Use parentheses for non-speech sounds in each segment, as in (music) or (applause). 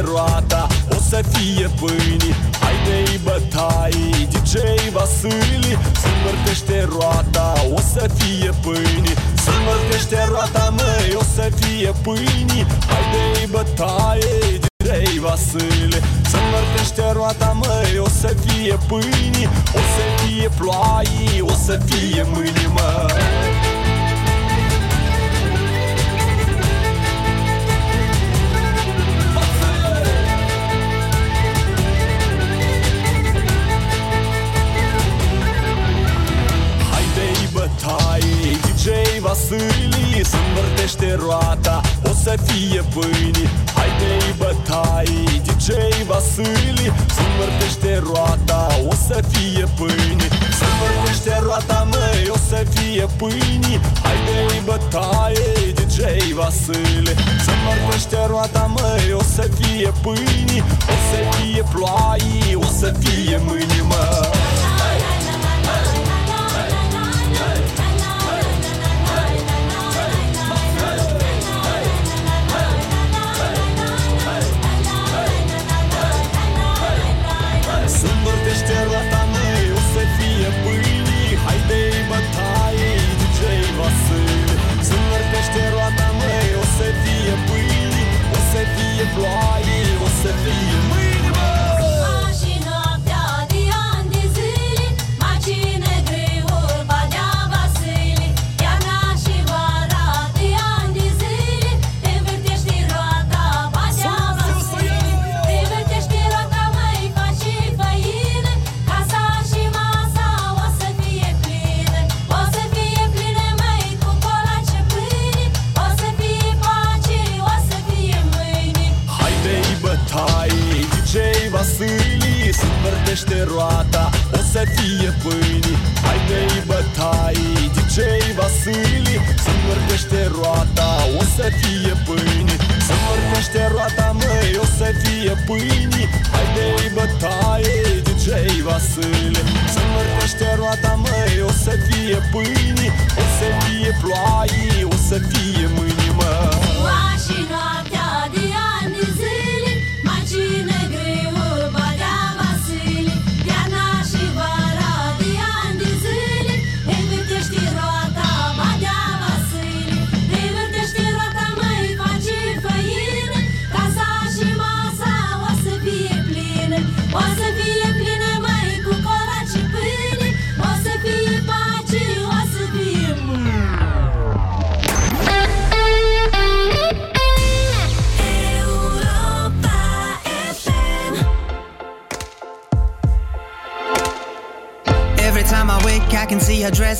învârtește roata O să fie pâini Haide-i bătaie DJ Vasili. Să învârtește roata O să fie pâini Să învârtește roata măi O să fie pâini Haide-i bătaie DJ Vasile Să învârtește roata măi O să fie pâini O să fie ploaie O să fie mâini măi Vasili să învârtește roata O să fie pâini. Haide-i bătaie DJ Vasili. Să învârtește roata O să fie pâini. Să învârtește roata măi O să fie pâini. Haide-i bătaie DJ Vasili. Să învârtește roata măi O să fie pâini. O să fie ploaie O să fie mâini măi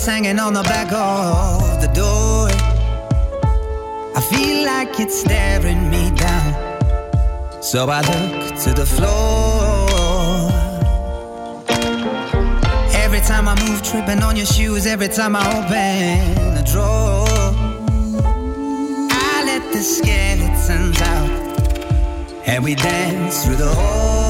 her hanging on the back of the door. I feel like it's staring me down. So I look to the floor. Every time I move, tripping on your shoes. Every time I open a drawer, I let the skeletons out. And we dance through the hall.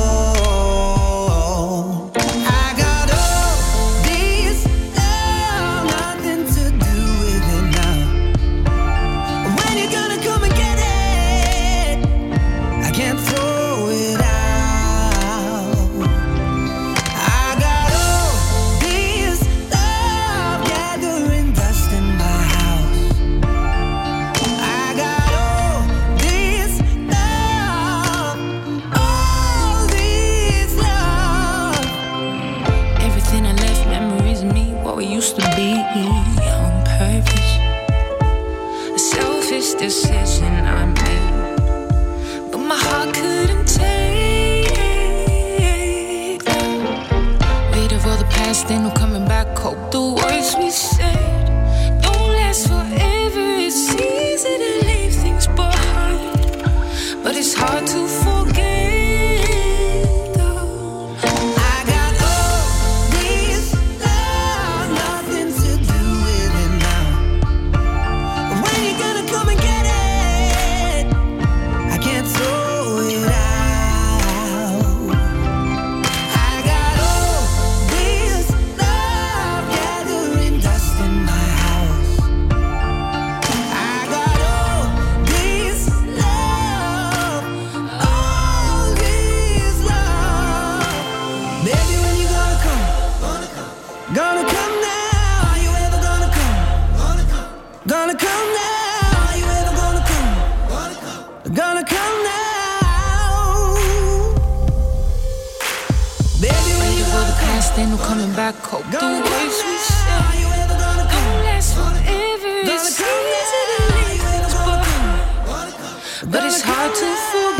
Used to be on purpose. A selfish decision I made, but my heart couldn't take the weight of all the past. Ain't no coming hard to forget.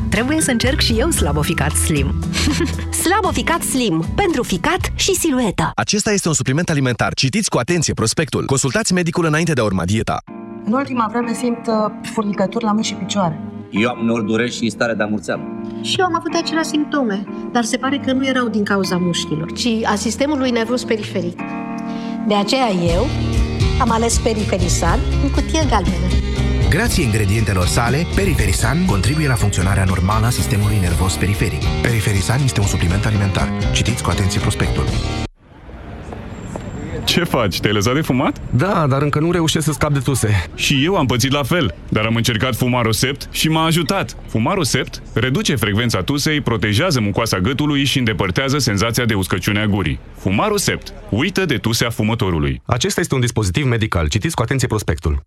trebuie să încerc și eu Slaboficat Slim. (laughs) Slabo Ficat Slim. Pentru ficat și siluetă. Acesta este un supliment alimentar. Citiți cu atenție prospectul. Consultați medicul înainte de a urma dieta. În ultima vreme simt uh, furnicături la mâini și picioare. Eu am uneori dureri și stare de amurțeală. Și eu am avut aceleași simptome, dar se pare că nu erau din cauza mușchilor, ci a sistemului nervos periferic. De aceea eu am ales Periferisan în cutie galbenă. Grație ingredientelor sale, Periferisan contribuie la funcționarea normală a sistemului nervos periferic. Periferisan este un supliment alimentar. Citiți cu atenție prospectul. Ce faci? Te-ai lăsat de fumat? Da, dar încă nu reușesc să scap de tuse. Și eu am pățit la fel, dar am încercat Fumarosept și m-a ajutat. Fumarosept reduce frecvența tusei, protejează mucoasa gâtului și îndepărtează senzația de uscăciune a gurii. Fumarosept. Uită de tusea fumătorului. Acesta este un dispozitiv medical. Citiți cu atenție prospectul.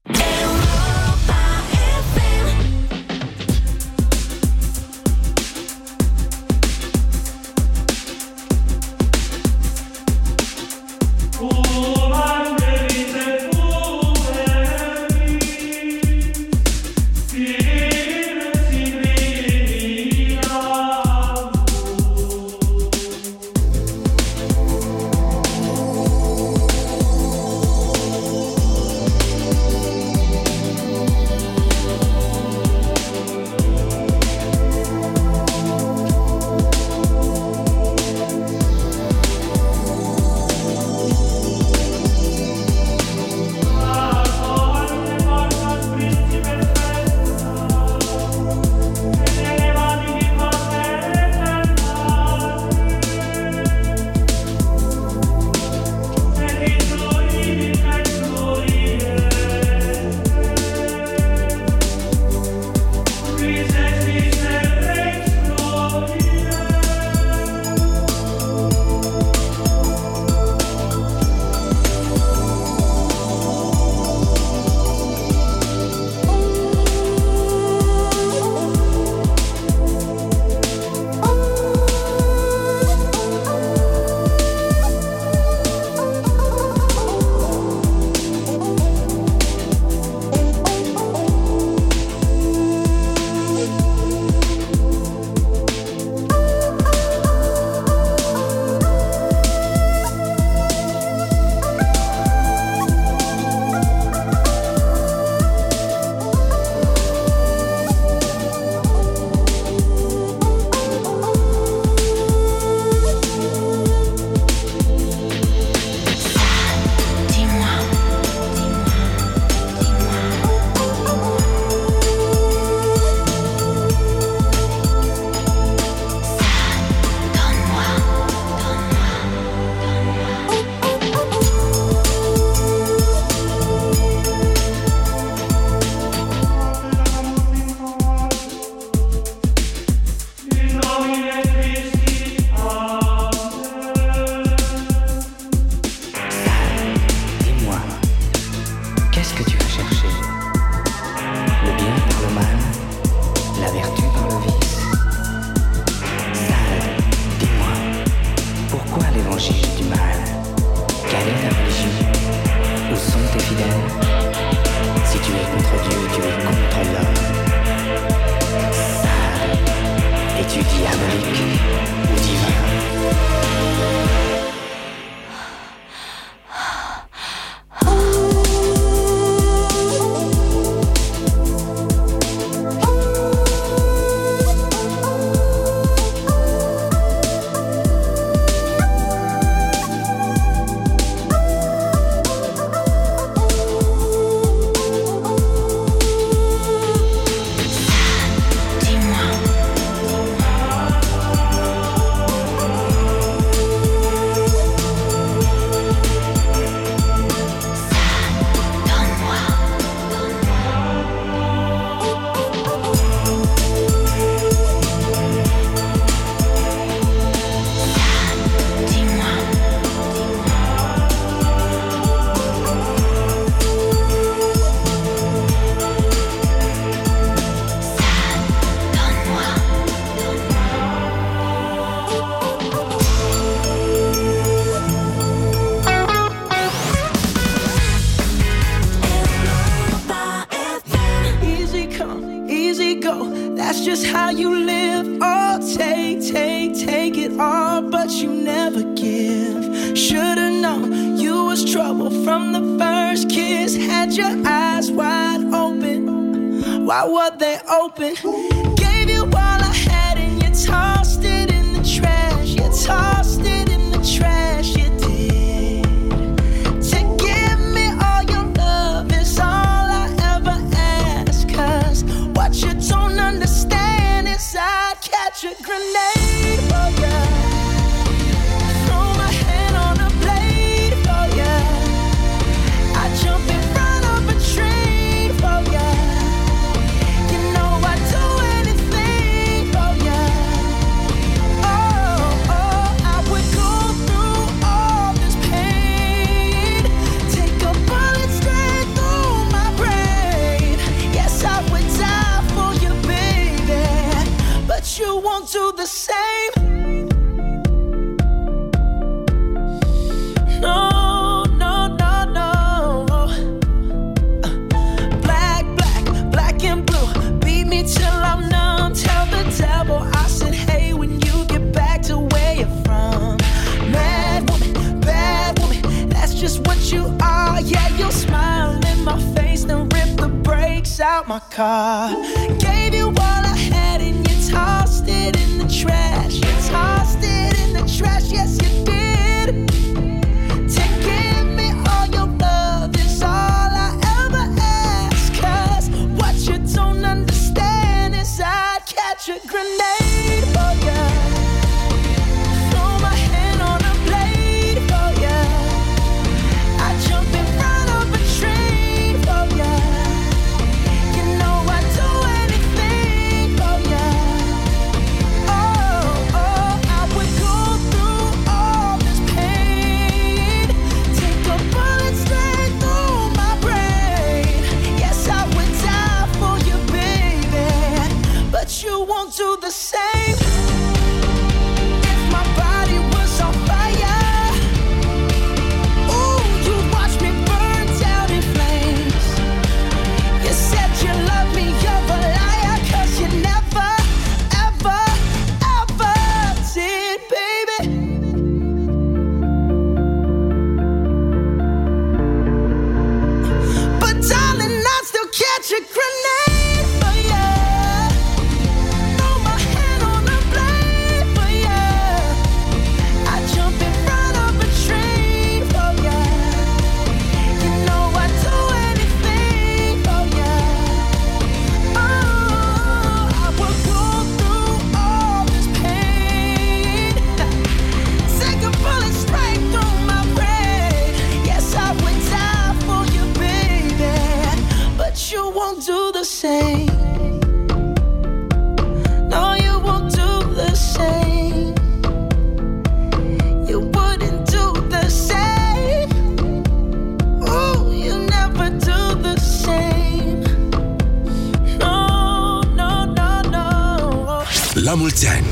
La mulți ani!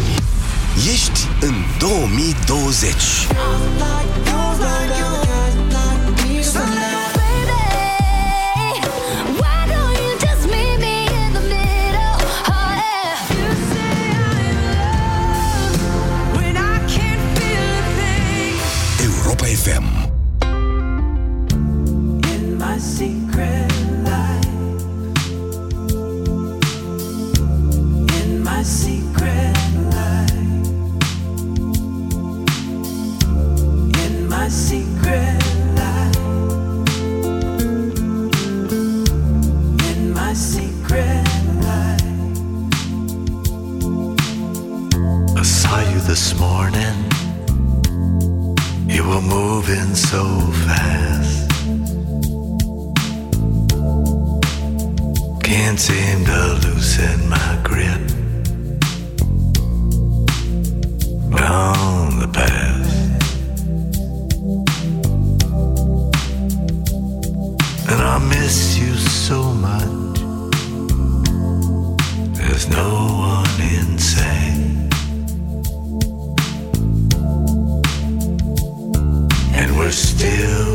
Ești în 2020. Still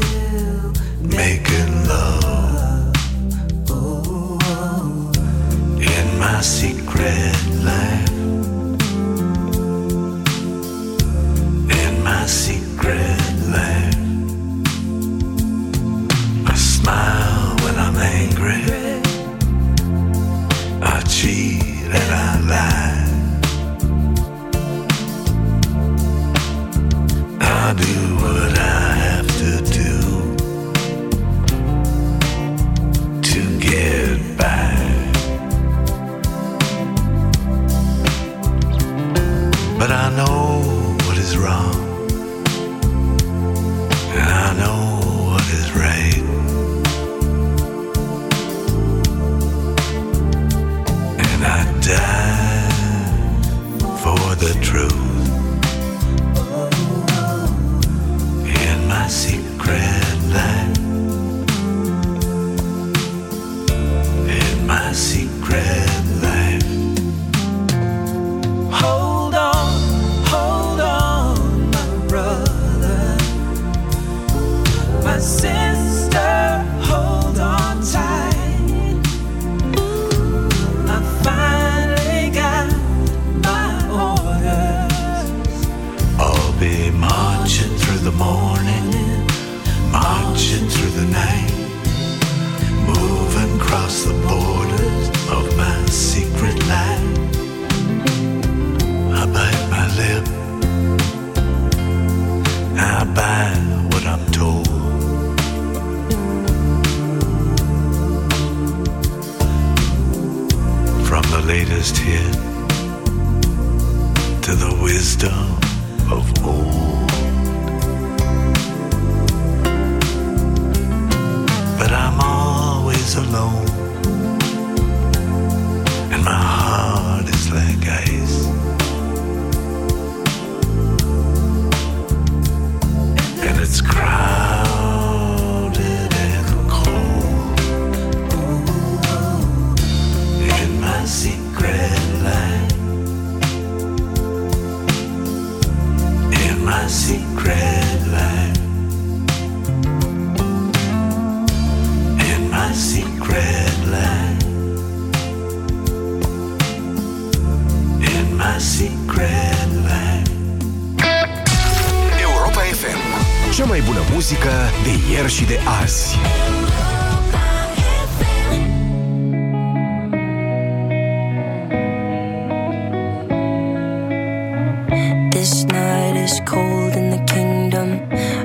This night is cold in the kingdom.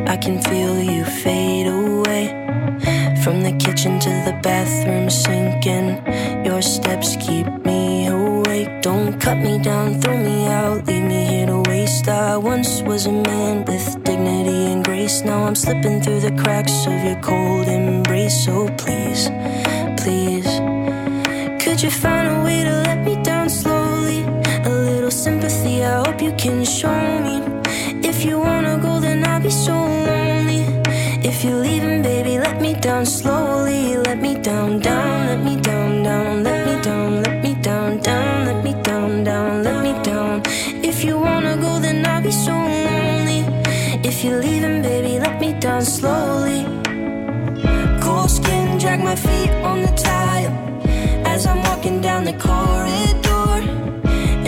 I can feel you fade away. From the kitchen to the bathroom sinking. Your steps keep me awake. Don't cut me down, throw me out, leave me here to waste. I once was a man with and. Now I'm slipping through the cracks of your cold embrace. So please, please. Could you find a way to let me down slowly? A little sympathy, I hope you can show me. If you wanna go, then I'll be so lonely. If you're leaving, baby, let me down slowly. Let me down, down, let me down, down, let me down, let me down, down, let me down, down, let me down. If you wanna go, then I'll be so lonely. If you're leaving, down slowly. Cold skin, drag my feet on the tile as I'm walking down the corridor.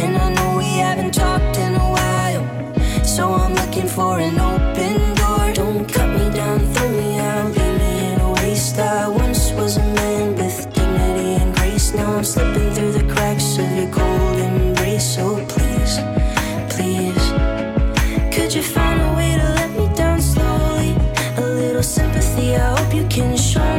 And I know we haven't talked in a while, so I'm looking for an open door. Don't cut me down, throw me out, leave me in a waste. I once was a man with dignity and grace. Now I'm slipping through the cracks of your cold embrace. So please, please, could you find you can show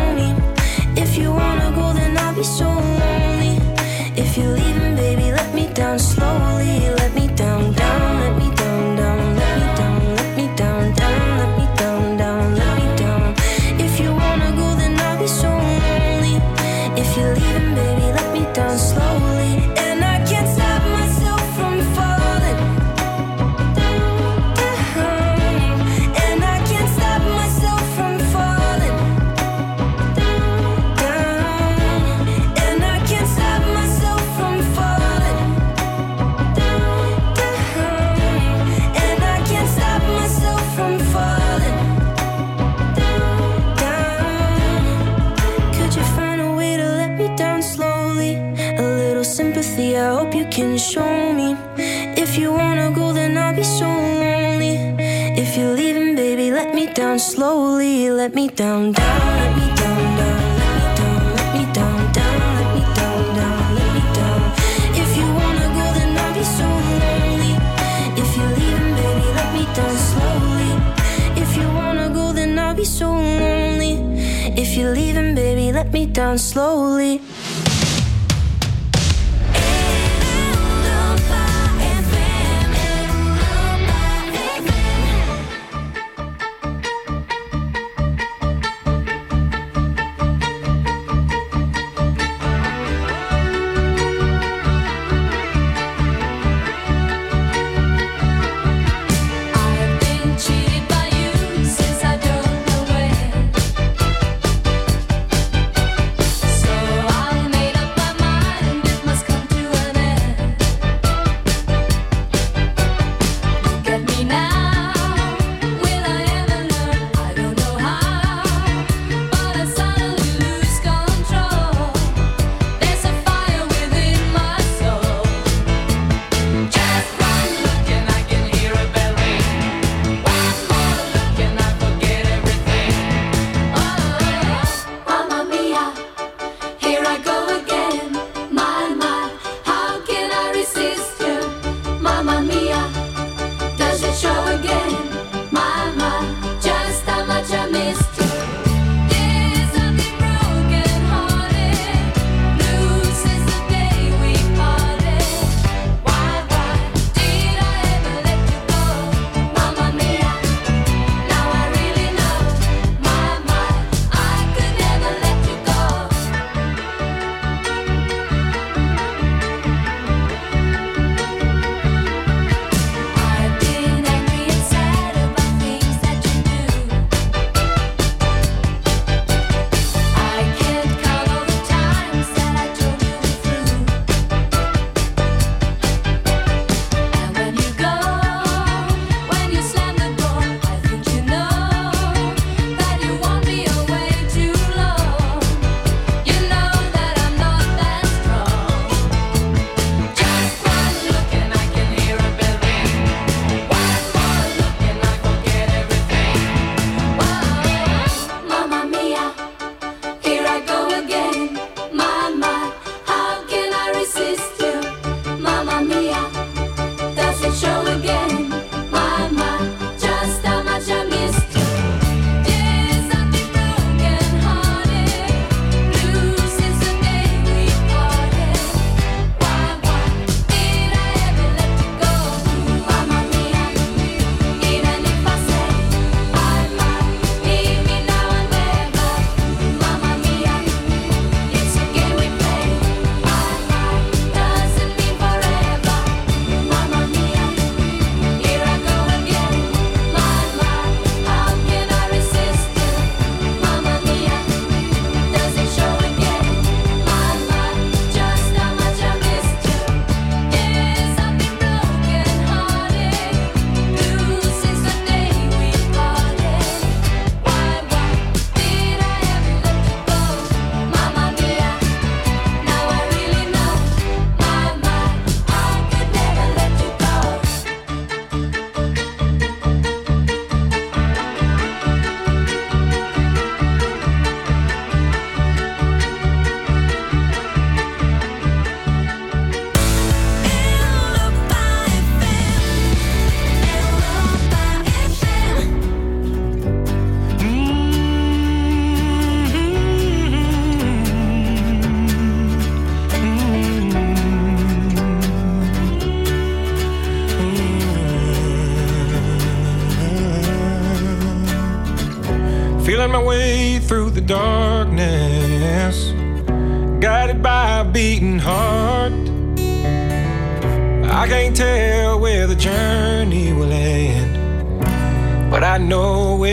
slowly let me down, down, If you wanna go, then I'll be so lonely. If you're leaving, baby, let me down slowly. If you wanna go, then I'll be so lonely. If you're leaving, baby, let me down slowly.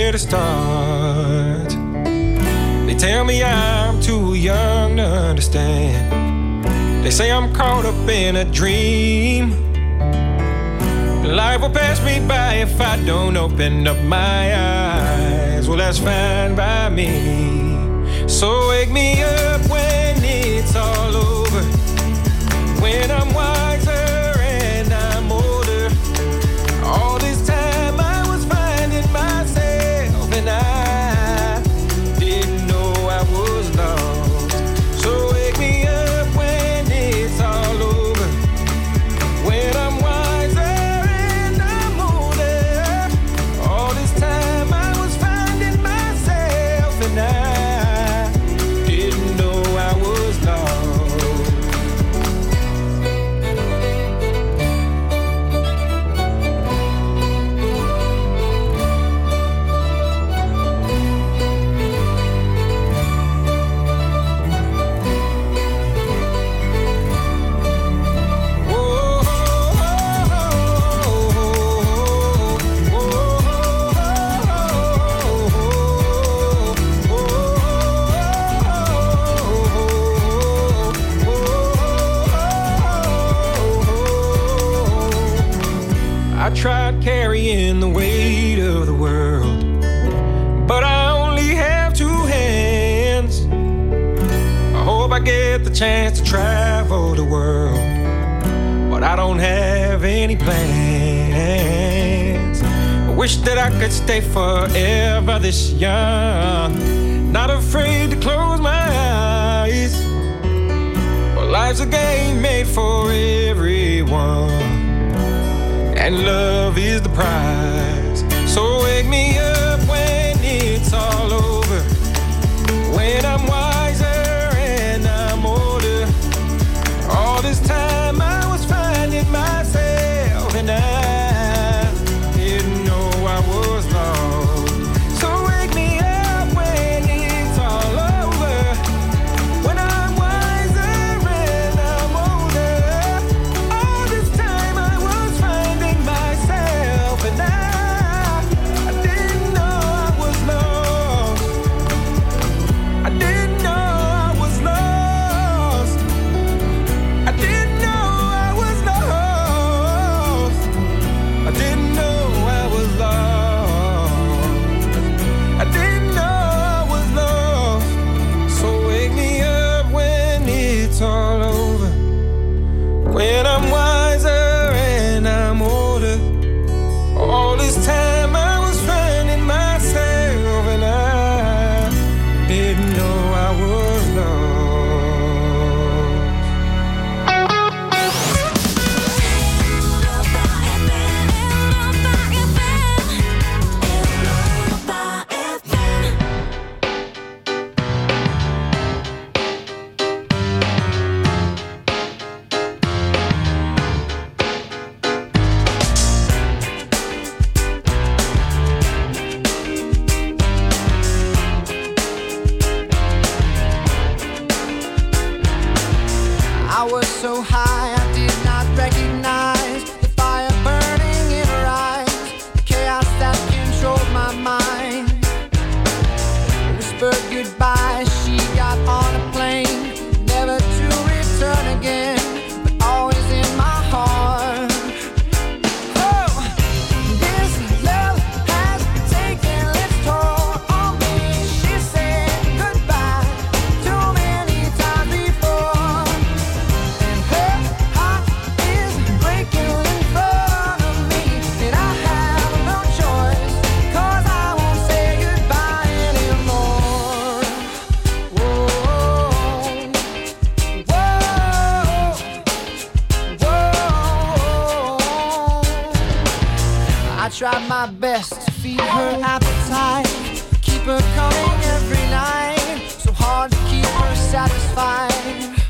where to start. They tell me I'm too young to understand. They say I'm caught up in a dream. Life will pass me by if I don't open up my eyes. Well, that's fine by me. So wake me up when it's all over. When I'm get the chance to travel the world, but I don't have any plans. I wish that I could stay forever this young, not afraid to close my eyes. Well, life's a game made for everyone, and love is the prize. So wake me up when it's all over, when I'm. try my best to feed her appetite, keep her coming every night. So hard to keep her satisfied.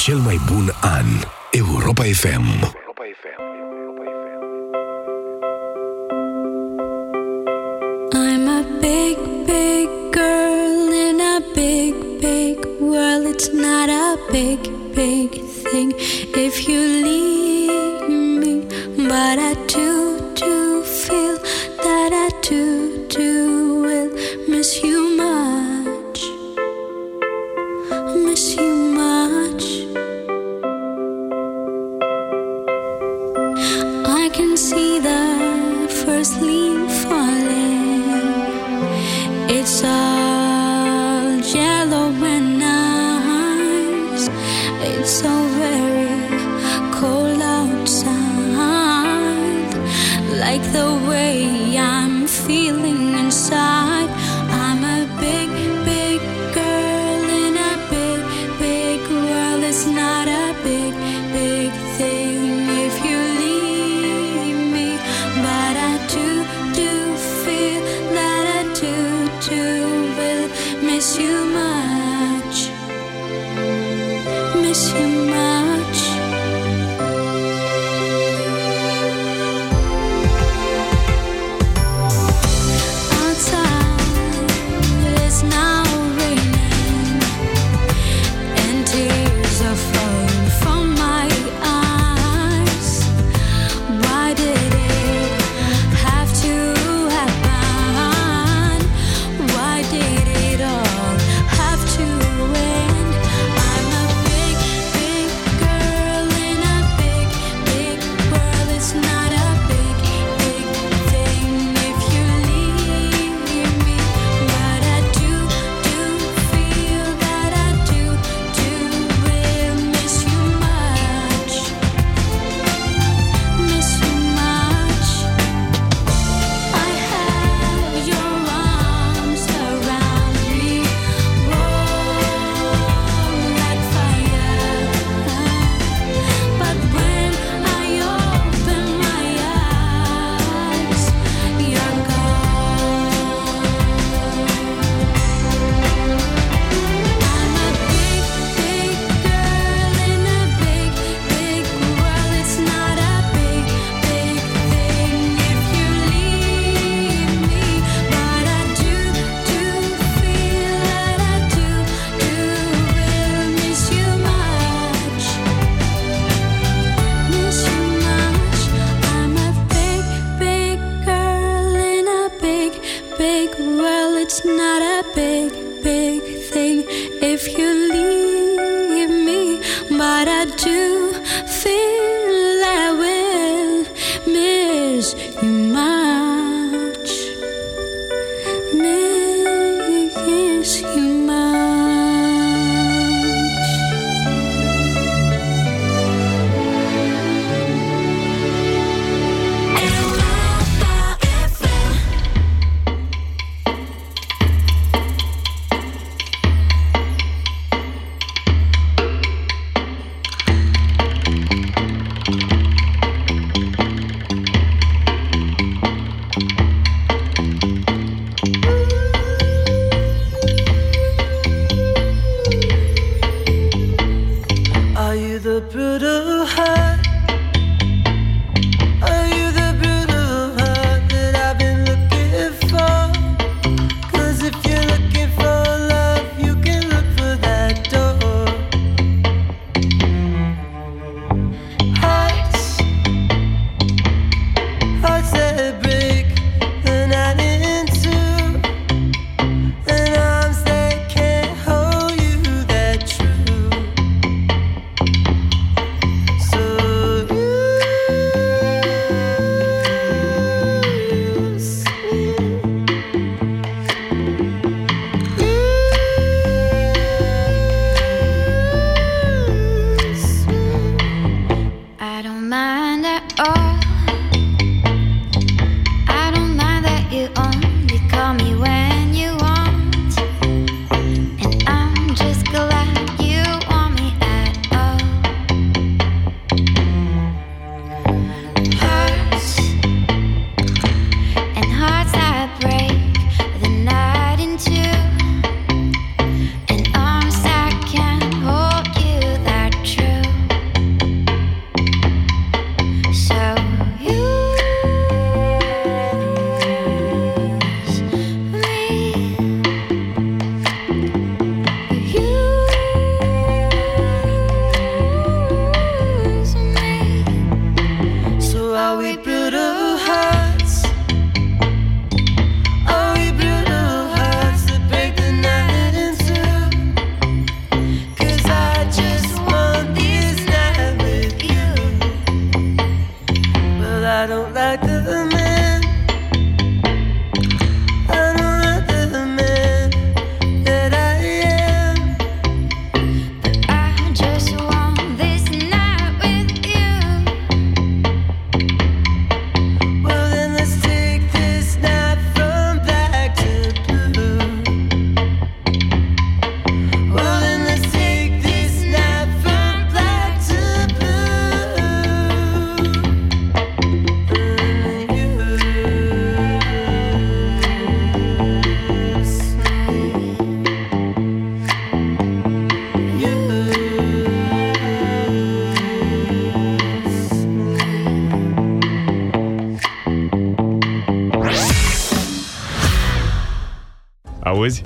Cel mai bun an Europa FM Europa FM I'm a big, big girl in a big, big world. It's not a big, big thing if you leave me, but I do.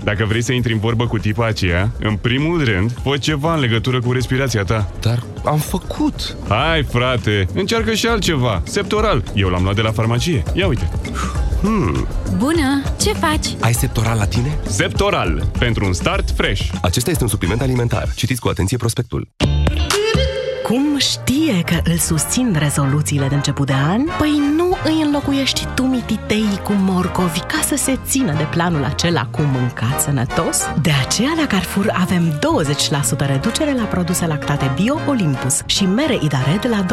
Dacă vrei să intri în vorbă cu tipa aceea, în primul rând, fă ceva în legătură cu respirația ta. Dar am făcut. Hai, frate, încearcă și altceva. Septoral. Eu l-am luat de la farmacie. Ia uite. Hmm. Bună! Ce faci? Ai septoral la tine? Septoral. Pentru un start fresh. Acesta este un supliment alimentar. Citiți cu atenție prospectul. Cum știe că îl susțin rezoluțiile de început de an? Păi nu îi înlocuiești tu mititei cu morcovi ca să se țină de planul acela cu mâncat sănătos? De aceea la Carrefour avem 20% reducere la produse lactate Bio Olympus și mere Idared la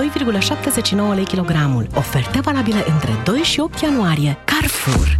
2,79 lei kilogramul. Oferte valabile între 2 și 8 ianuarie. Carrefour.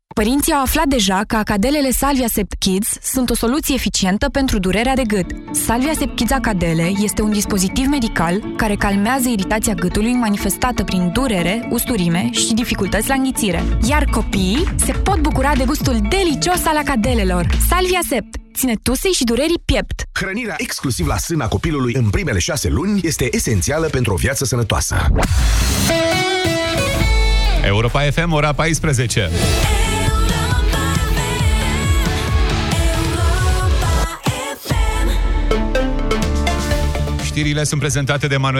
Părinții au aflat deja că acadelele Salvia Sept Kids sunt o soluție eficientă pentru durerea de gât. Salvia Sept Kids Acadele este un dispozitiv medical care calmează iritația gâtului manifestată prin durere, usturime și dificultăți la înghițire. Iar copiii se pot bucura de gustul delicios al acadelelor. Salvia Sept ține tusei și durerii piept. Hrănirea exclusiv la sâna copilului în primele șase luni este esențială pentru o viață sănătoasă. Europa FM, ora 14. Știrile sunt prezentate de Manuel